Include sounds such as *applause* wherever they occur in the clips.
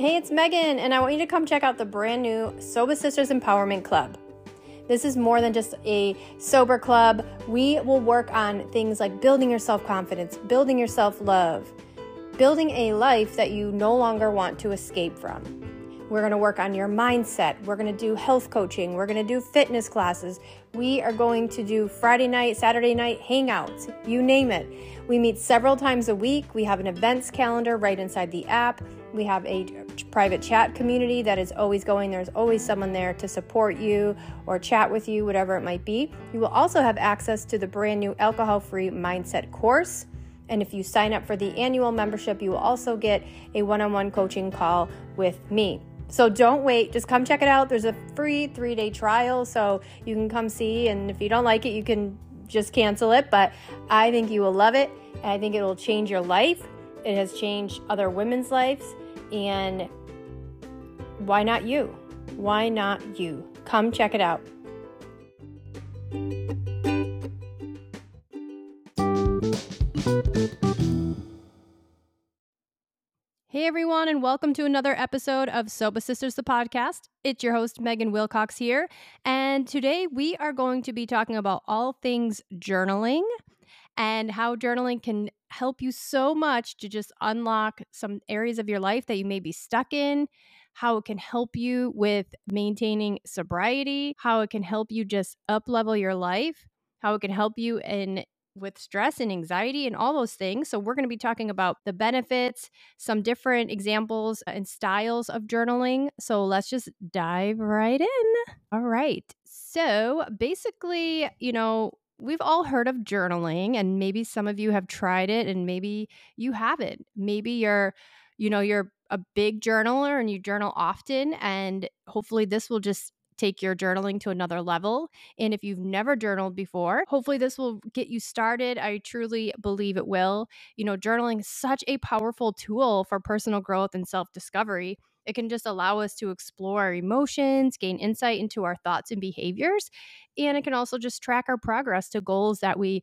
Hey, it's Megan, and I want you to come check out the brand new Sobah Sistahs Empowerment Club. This is more than just a sober club. We will work on things like building your self confidence, building your self love, building a life that you no longer want to escape from. We're going to work on your mindset. We're going to do health coaching. We're going to do fitness classes. We are going to do Friday night, Saturday night hangouts, you name it. We meet several times a week. We have an events calendar right inside the app. We have a private chat community that is always going. There's always someone there to support you or chat with you, whatever it might be. You will also have access to the brand new alcohol free mindset course. And if you sign up for the annual membership, you will also get a one on one coaching call with me. So don't wait, just come check it out. There's a free three day trial, so you can come see. And if you don't like it, you can just cancel it. But I think you will love it. And I think it will change your life. It has changed other women's lives. And why not you? Why not you? Come check it out. Hey everyone, and welcome to another episode of Sobah Sistahs, the podcast. It's your host, Megan Wilcox here. And today we are going to be talking about all things journaling and how journaling can help you so much to just unlock some areas of your life that you may be stuck in, how it can help you with maintaining sobriety, how it can help you just up level your life, how it can help you in with stress and anxiety and all those things. So, we're going to be talking about the benefits, some different examples and styles of journaling. So, let's just dive right in. All right. So, basically, you know, we've all heard of journaling and maybe some of you have tried it and maybe you haven't. Maybe you're you know you're a big journaler and you journal often and hopefully this will just take your journaling to another level and if you've never journaled before hopefully this will get you started. I truly believe it will. You know journaling is such a powerful tool for personal growth and self-discovery it can just allow us to explore our emotions, gain insight into our thoughts and behaviors, and it can also just track our progress to goals that we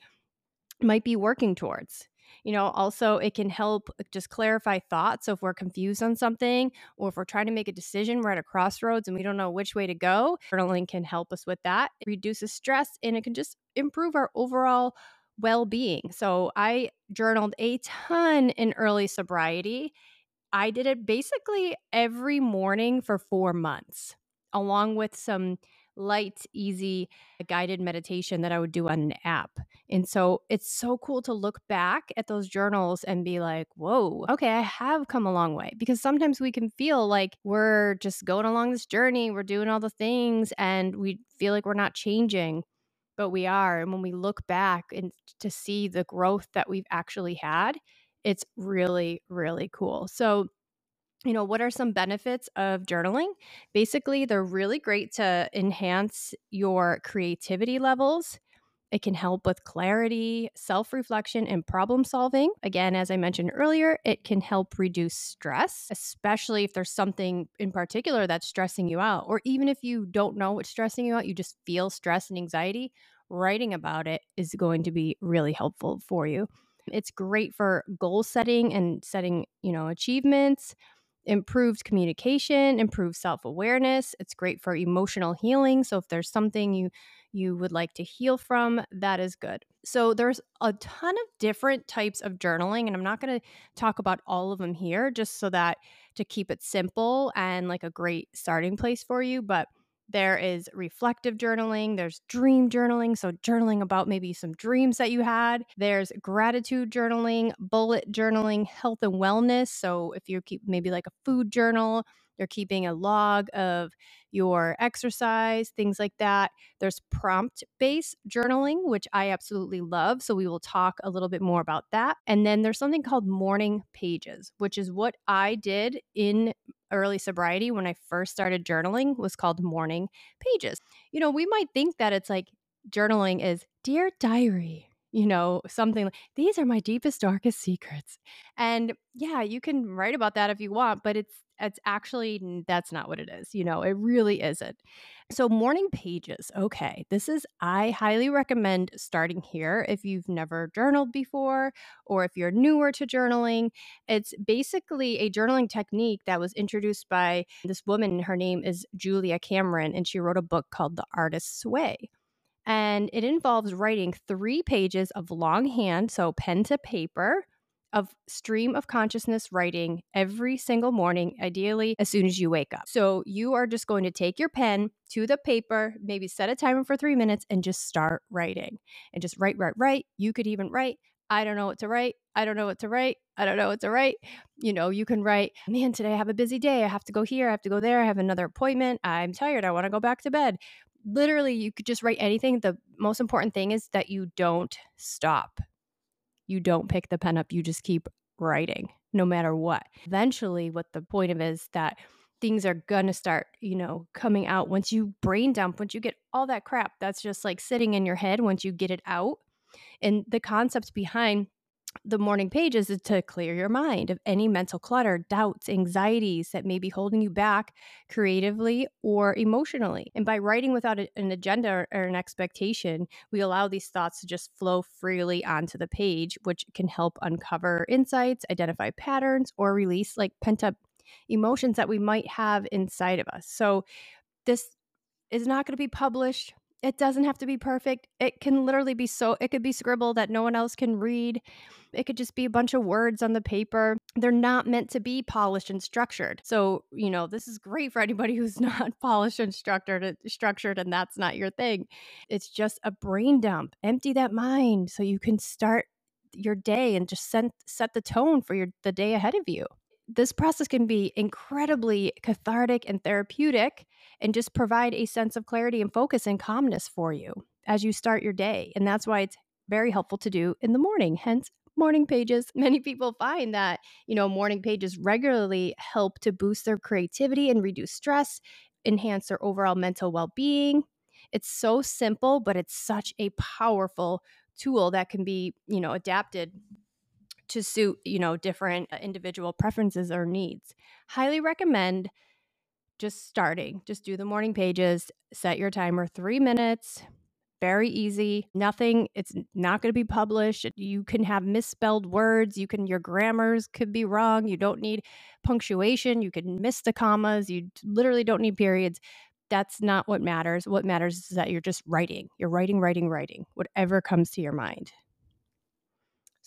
might be working towards. You know, also it can help uh, just clarify thoughts. So if we're confused on something or if we're trying to make a decision, we're at a crossroads and we don't know which way to go, journaling can help us with that. It reduces stress and it can just improve our overall well being. So I journaled a ton in early sobriety I did it basically every morning for four months, along with some light, easy guided meditation that I would do on an app. And so it's so cool to look back at those journals and be like, whoa, okay, I have come a long way. Because sometimes we can feel like we're just going along this journey, we're doing all the things, and we feel like we're not changing. But we are. And when we look back and to see the growth that we've actually had, it's really, really cool. So, you know, what are some benefits of journaling? Basically, they're really great to enhance your creativity levels. It can help with clarity, self reflection, and problem solving. Again, as I mentioned earlier, it can help reduce stress, especially if there's something in particular that's stressing you out. Or even if you don't know what's stressing you out, you just feel stress and anxiety, writing about it is going to be really helpful for you. It's great for goal setting and setting, you know, achievements, improved communication, improved self-awareness. It's great for emotional healing. So if there's something you you would like to heal from, that is good. So there's a ton of different types of journaling and I'm not going to talk about all of them here just so that to keep it simple and like a great starting place for you, but there is reflective journaling. There's dream journaling. So, journaling about maybe some dreams that you had. There's gratitude journaling, bullet journaling, health and wellness. So, if you keep maybe like a food journal, you're keeping a log of your exercise, things like that. There's prompt based journaling, which I absolutely love. So we will talk a little bit more about that. And then there's something called morning pages, which is what I did in early sobriety when I first started journaling was called morning pages. You know, we might think that it's like journaling is dear diary, you know, something like these are my deepest, darkest secrets. And yeah, you can write about that if you want, but it's it's actually that's not what it is. You know, it really isn't. So, morning pages. Okay. This is, I highly recommend starting here if you've never journaled before or if you're newer to journaling. It's basically a journaling technique that was introduced by this woman. Her name is Julia Cameron, and she wrote a book called The Artist's Way and it involves writing three pages of longhand, so pen to paper, of stream of consciousness writing every single morning, ideally as soon as you wake up. So you are just going to take your pen to the paper, maybe set a timer for three minutes, and just start writing. And just write, write, write. You could even write, I don't know what to write. I don't know what to write. I don't know what to write. You know, you can write, man, today I have a busy day. I have to go here. I have to go there. I have another appointment. I'm tired. I want to go back to bed literally you could just write anything. The most important thing is that you don't stop. You don't pick the pen up, you just keep writing no matter what. Eventually, what the point of is that things are gonna start, you know, coming out once you brain dump, once you get all that crap that's just like sitting in your head, once you get it out. And the concept behind the morning pages is to clear your mind of any mental clutter, doubts, anxieties that may be holding you back creatively or emotionally. And by writing without a, an agenda or an expectation, we allow these thoughts to just flow freely onto the page, which can help uncover insights, identify patterns, or release like pent up emotions that we might have inside of us. So, this is not going to be published it doesn't have to be perfect. It can literally be so, it could be scribbled that no one else can read. It could just be a bunch of words on the paper. They're not meant to be polished and structured. So, you know, this is great for anybody *laughs* who's not polished and structured, uh, structured and that's not your thing. It's just a brain dump. Empty that mind so you can start your day and just set, set the tone for your the day ahead of you this process can be incredibly cathartic and therapeutic and just provide a sense of clarity and focus and calmness for you as you start your day. And that's why it's very helpful to do in the morning, hence morning pages. *laughs* Many people find that, you know, morning pages regularly help to boost their creativity and reduce stress, enhance their overall mental well being. It's so simple, but it's such a powerful tool that can be, you know, adapted to suit, you know, different uh, individual preferences or needs. Highly recommend just starting. Just do the morning pages, set your timer 3 minutes. Very easy. Nothing it's not going to be published. You can have misspelled words, you can your grammars could be wrong. You don't need punctuation, you can miss the commas, you literally don't need periods that's not what matters. What matters is that you're just writing. You're writing, writing, writing, whatever comes to your mind.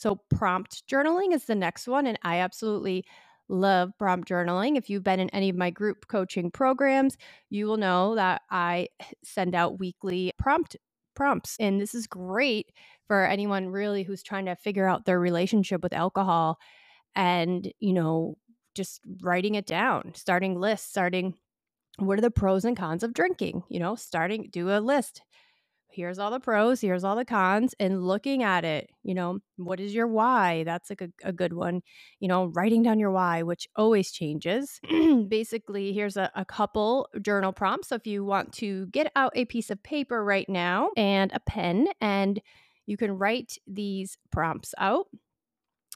So, prompt journaling is the next one. And I absolutely love prompt journaling. If you've been in any of my group coaching programs, you will know that I *laughs* send out weekly prompt prompts. And this is great for anyone really who's trying to figure out their relationship with alcohol and, you know, just writing it down, starting lists, starting what are the pros and cons of drinking, you know, starting do a list here's all the pros, here's all the cons, and looking at it, you know, what is your why? That's like a, a good one. You know, writing down your why, which always changes. *clears throat* Basically, here's a, a couple journal prompts. So if you want to get out a piece of paper right now and a pen, and you can write these prompts out.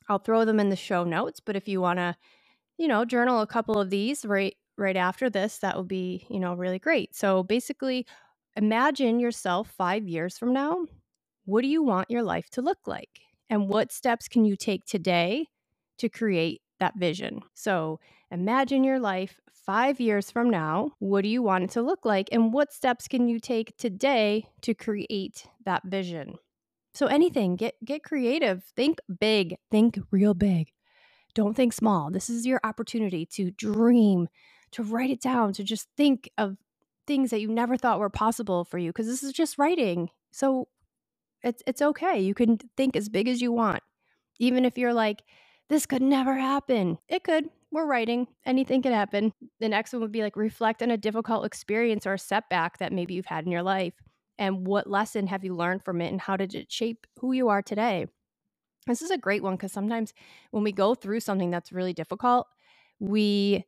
I'll throw them in the show notes, but if you want to, you know, journal a couple of these right right after this, that would be, you know, really great. So basically, Imagine yourself five years from now. What do you want your life to look like? And what steps can you take today to create that vision? So imagine your life five years from now. What do you want it to look like? And what steps can you take today to create that vision? So anything, get get creative. Think big. Think real big. Don't think small. This is your opportunity to dream, to write it down, to just think of things that you never thought were possible for you because this is just writing. So it's it's okay. You can think as big as you want. Even if you're like this could never happen. It could. We're writing. Anything can happen. The next one would be like reflect on a difficult experience or a setback that maybe you've had in your life and what lesson have you learned from it and how did it shape who you are today? This is a great one because sometimes when we go through something that's really difficult, we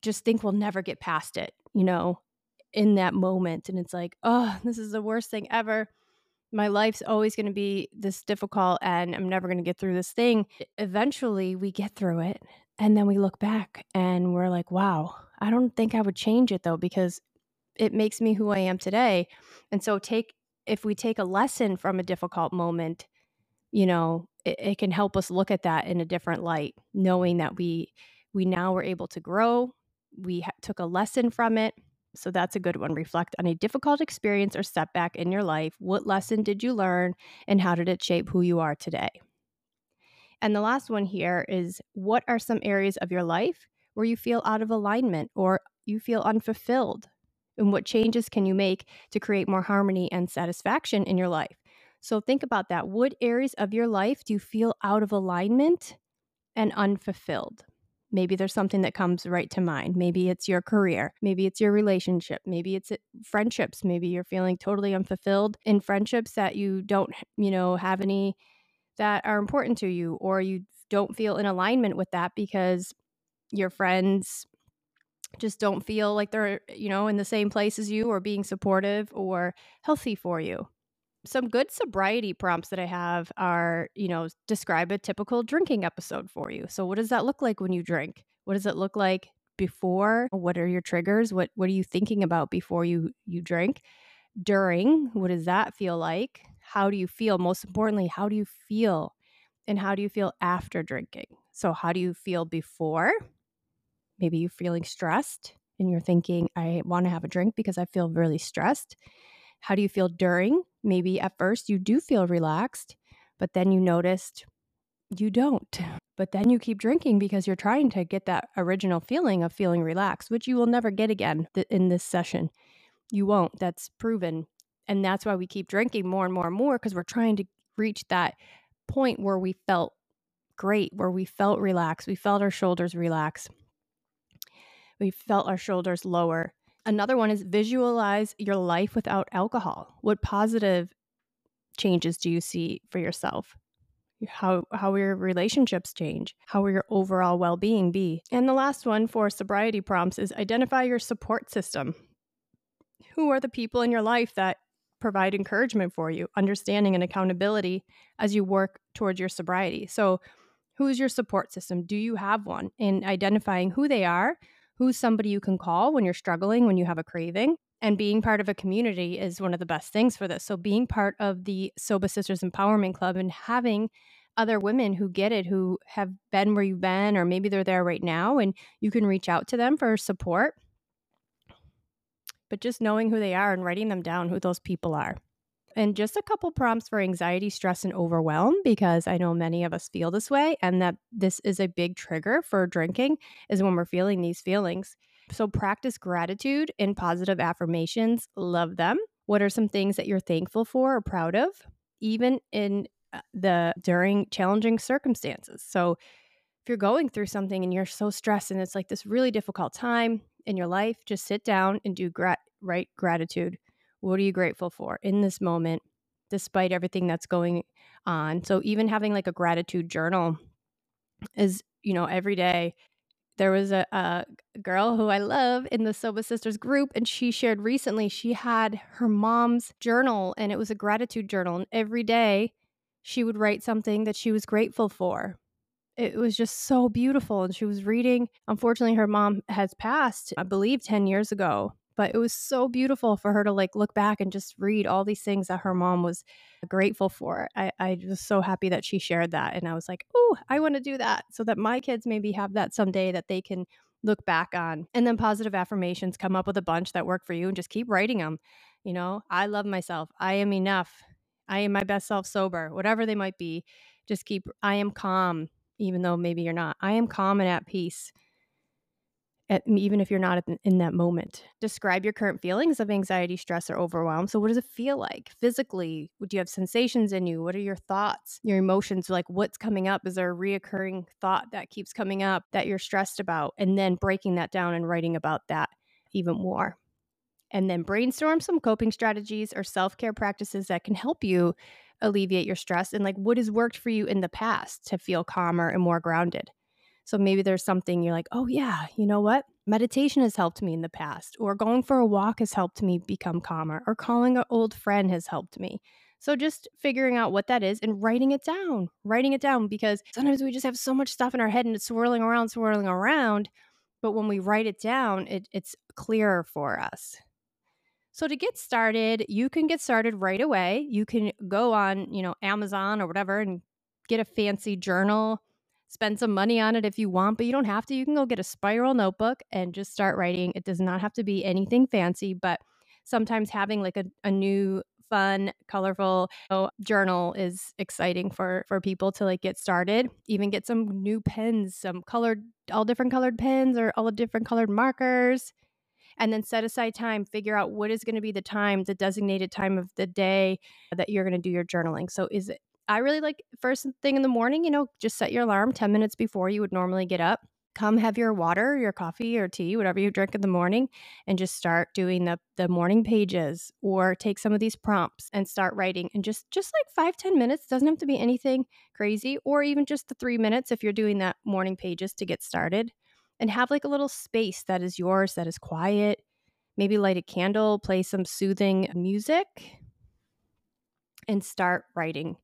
just think we'll never get past it, you know? In that moment and it's like, oh, this is the worst thing ever. my life's always going to be this difficult and I'm never going to get through this thing. Eventually, we get through it. And then we look back and we're like, wow, I don't think I would change it though, because it makes me who I am today. And so, take if we take a lesson from a difficult moment, you know, it, it can help us look at that in a different light, knowing that we we now were able to grow. We ha- took a lesson from it so that's a good one. Reflect on a difficult experience or setback in your life. What lesson did you learn and how did it shape who you are today? And the last one here is what are some areas of your life where you feel out of alignment or you feel unfulfilled? And what changes can you make to create more harmony and satisfaction in your life? So think about that. What areas of your life do you feel out of alignment and unfulfilled? Maybe there's something that comes right to mind. Maybe it's your career. Maybe it's your relationship. Maybe it's uh, friendships. Maybe you're feeling totally unfulfilled in friendships that you don't, you know, have any that are important to you, or you don't feel in alignment with that because your friends just don't feel like they're, you know, in the same place as you or being supportive or healthy for you some good sobriety prompts that I have are, you know, describe a typical drinking episode for you. So what does that look like when you drink? What does it look like before? What are your triggers? What what are you thinking about before you you drink? During, what does that feel like? How do you feel? Most importantly, how do you feel? And how do you feel after drinking? So how do you feel before? Maybe you're feeling stressed and you're thinking, I want to have a drink because I feel really stressed. How do you feel during? Maybe at first you do feel relaxed, but then you noticed you don't. But then you keep drinking because you're trying to get that original feeling of feeling relaxed, which you will never get again th- in this session. You won't. That's proven. And that's why we keep drinking more and more and more because we're trying to reach that point where we felt great, where we felt relaxed. We felt our shoulders relax. We felt our shoulders lower. Another one is visualize your life without alcohol. What positive changes do you see for yourself? How how your relationships change? How will your overall well-being be? And the last one for sobriety prompts is identify your support system. Who are the people in your life that provide encouragement for you, understanding and accountability as you work towards your sobriety? So, who's your support system? Do you have one? In identifying who they are, who's somebody you can call when you're struggling, when you have a craving. And being part of a community is one of the best things for this. So, being part of the Sobah Sistahs Empowerment Club and having other women who get it, who have been where you've been, or maybe they're there right now, and you can reach out to them for support. But just knowing who they are and writing them down, who those people are. And just a couple prompts for anxiety, stress, and overwhelm, because I know many of us feel this way, and that this is a big trigger for drinking, is when we're feeling these feelings. So practice gratitude and positive affirmations. Love them. What are some things that you're thankful for or proud of, even in uh, the during challenging circumstances? So if you're going through something and you're so stressed and it's like this really difficult time in your life, just sit down and do grat- write gratitude what are you grateful for in this moment, despite everything that's going on? So, even having like a gratitude journal is, you know, every day. There was a, a girl who I love in the Sobah Sistahs group, and she shared recently she had her mom's journal, and it was a gratitude journal. And every day she would write something that she was grateful for it was just so beautiful. And she was reading. Unfortunately, her mom has passed, I believe, 10 years ago but it was so beautiful for her to like look back and just read all these things that her mom was grateful for. I, I was so happy that she shared that. And I was like, oh, I want to do that so that my kids maybe have that someday that they can look back on. And then positive affirmations come up with a bunch that work for you and just keep writing them. You know, I love myself. I am enough. I am my best self sober, whatever they might be. Just keep, I am calm, even though maybe you're not. I am calm and at peace even if you're not in that moment. Describe your current feelings of anxiety, stress, or overwhelm. So, what does it feel like physically? Do you have sensations in you? What are your thoughts, your emotions? Like, what's coming up? Is there a reoccurring thought that keeps coming up that you're stressed about? And then breaking that down and writing about that even more. And then brainstorm some coping strategies or self care practices that can help you alleviate your stress and like what has worked for you in the past to feel calmer and more grounded. So maybe there's something you're like, oh, yeah, you know what? Meditation has helped me in the past, or going for a walk has helped me become calmer, or calling an old friend has helped me. So just figuring out what that is and writing it down, writing it down because sometimes we just have so much stuff in our head and it's swirling around, swirling around. But when we write it down, it, it's clearer for us. So to get started, you can get started right away. You can go on, you know, Amazon or whatever and get a fancy journal, spend some money on it if you want, but you don't have to. You can go get a spiral notebook and just start writing. It does not have to be anything fancy, but sometimes having like a, a new fun colorful you know, journal is exciting for for people to like get started even get some new pens some colored all different colored pens or all different colored markers and then set aside time, figure out what is going to be the time, the designated time of the day that you're going to do your journaling. So is it I really like first thing in the morning, you know, just set your alarm 10 minutes before you would normally get up. Come have your water, your coffee or tea, whatever you drink in the morning, and just start doing the the morning pages or take some of these prompts and start writing and just just like five ten minutes. Doesn't have to be anything crazy, or even just the three minutes if you're doing that morning pages to get started and have like a little space that is yours, that is quiet. Maybe light a candle, play some soothing music, and start writing.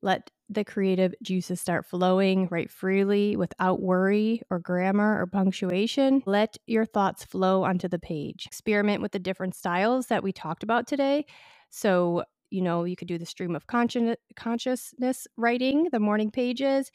Let the creative juices start flowing, write freely without worry or grammar or punctuation. Let your thoughts flow onto the page. Experiment with the different styles that we talked about today. So, you know, you could do the stream of consciousness writing, the morning pages,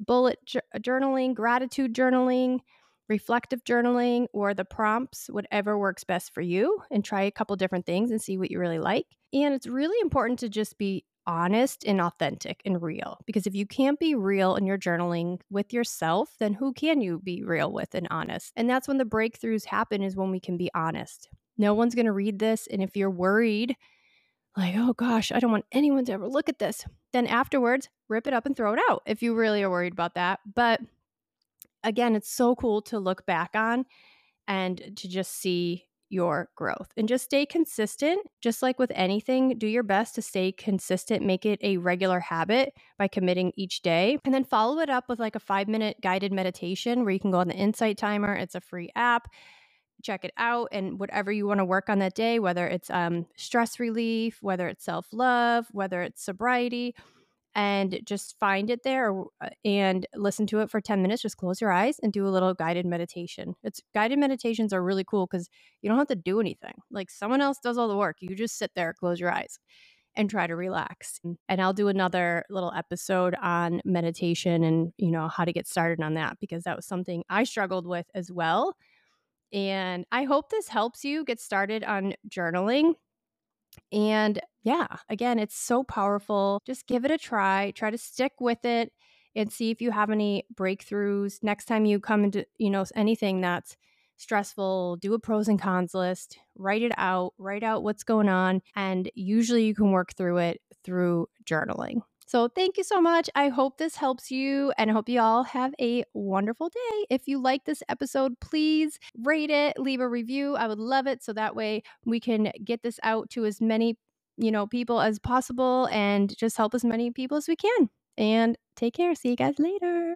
bullet journaling, gratitude journaling, reflective journaling, or the prompts, whatever works best for you, and try a couple different things and see what you really like. And it's really important to just be honest and authentic and real because if you can't be real in your journaling with yourself, then who can you be real with and honest? And that's when the breakthroughs happen, is when we can be honest. No one's going to read this. And if you're worried, like, oh gosh, I don't want anyone to ever look at this. Then afterwards, rip it up and throw it out if you really are worried about that. But again, it's so cool to look back on and to just see your growth and just stay consistent. Just like with anything, do your best to stay consistent, make it a regular habit by committing each day, and then follow it up with like a five minute guided meditation where you can go on the Insight Timer. It's a free app check it out and whatever you want to work on that day, whether it's um, stress relief, whether it's self love, whether it's sobriety, and just find it there uh, and listen to it for 10 minutes. Just close your eyes and do a little guided meditation. It's guided meditations are really cool because you don't have to do anything. Like someone else does all the work. You just sit there, close your eyes and try to relax. And I'll do another little episode on meditation and, you know, how to get started on that because that was something I struggled with as well and I hope this helps you get started on journaling. And yeah, again, it's so powerful. Just give it a try, try to stick with it and see if you have any breakthroughs. Next time you come into, you know, anything that's stressful, do a pros and cons list, write it out, write out what's going on, and usually you can work through it through journaling. So, thank you so much. I hope this helps you and I hope you all have a wonderful day. If you like this episode, please rate it, leave a review. I would love it so that way we can get this out to as many, you know, people as possible and just help as many people as we can. And take care. See you guys later.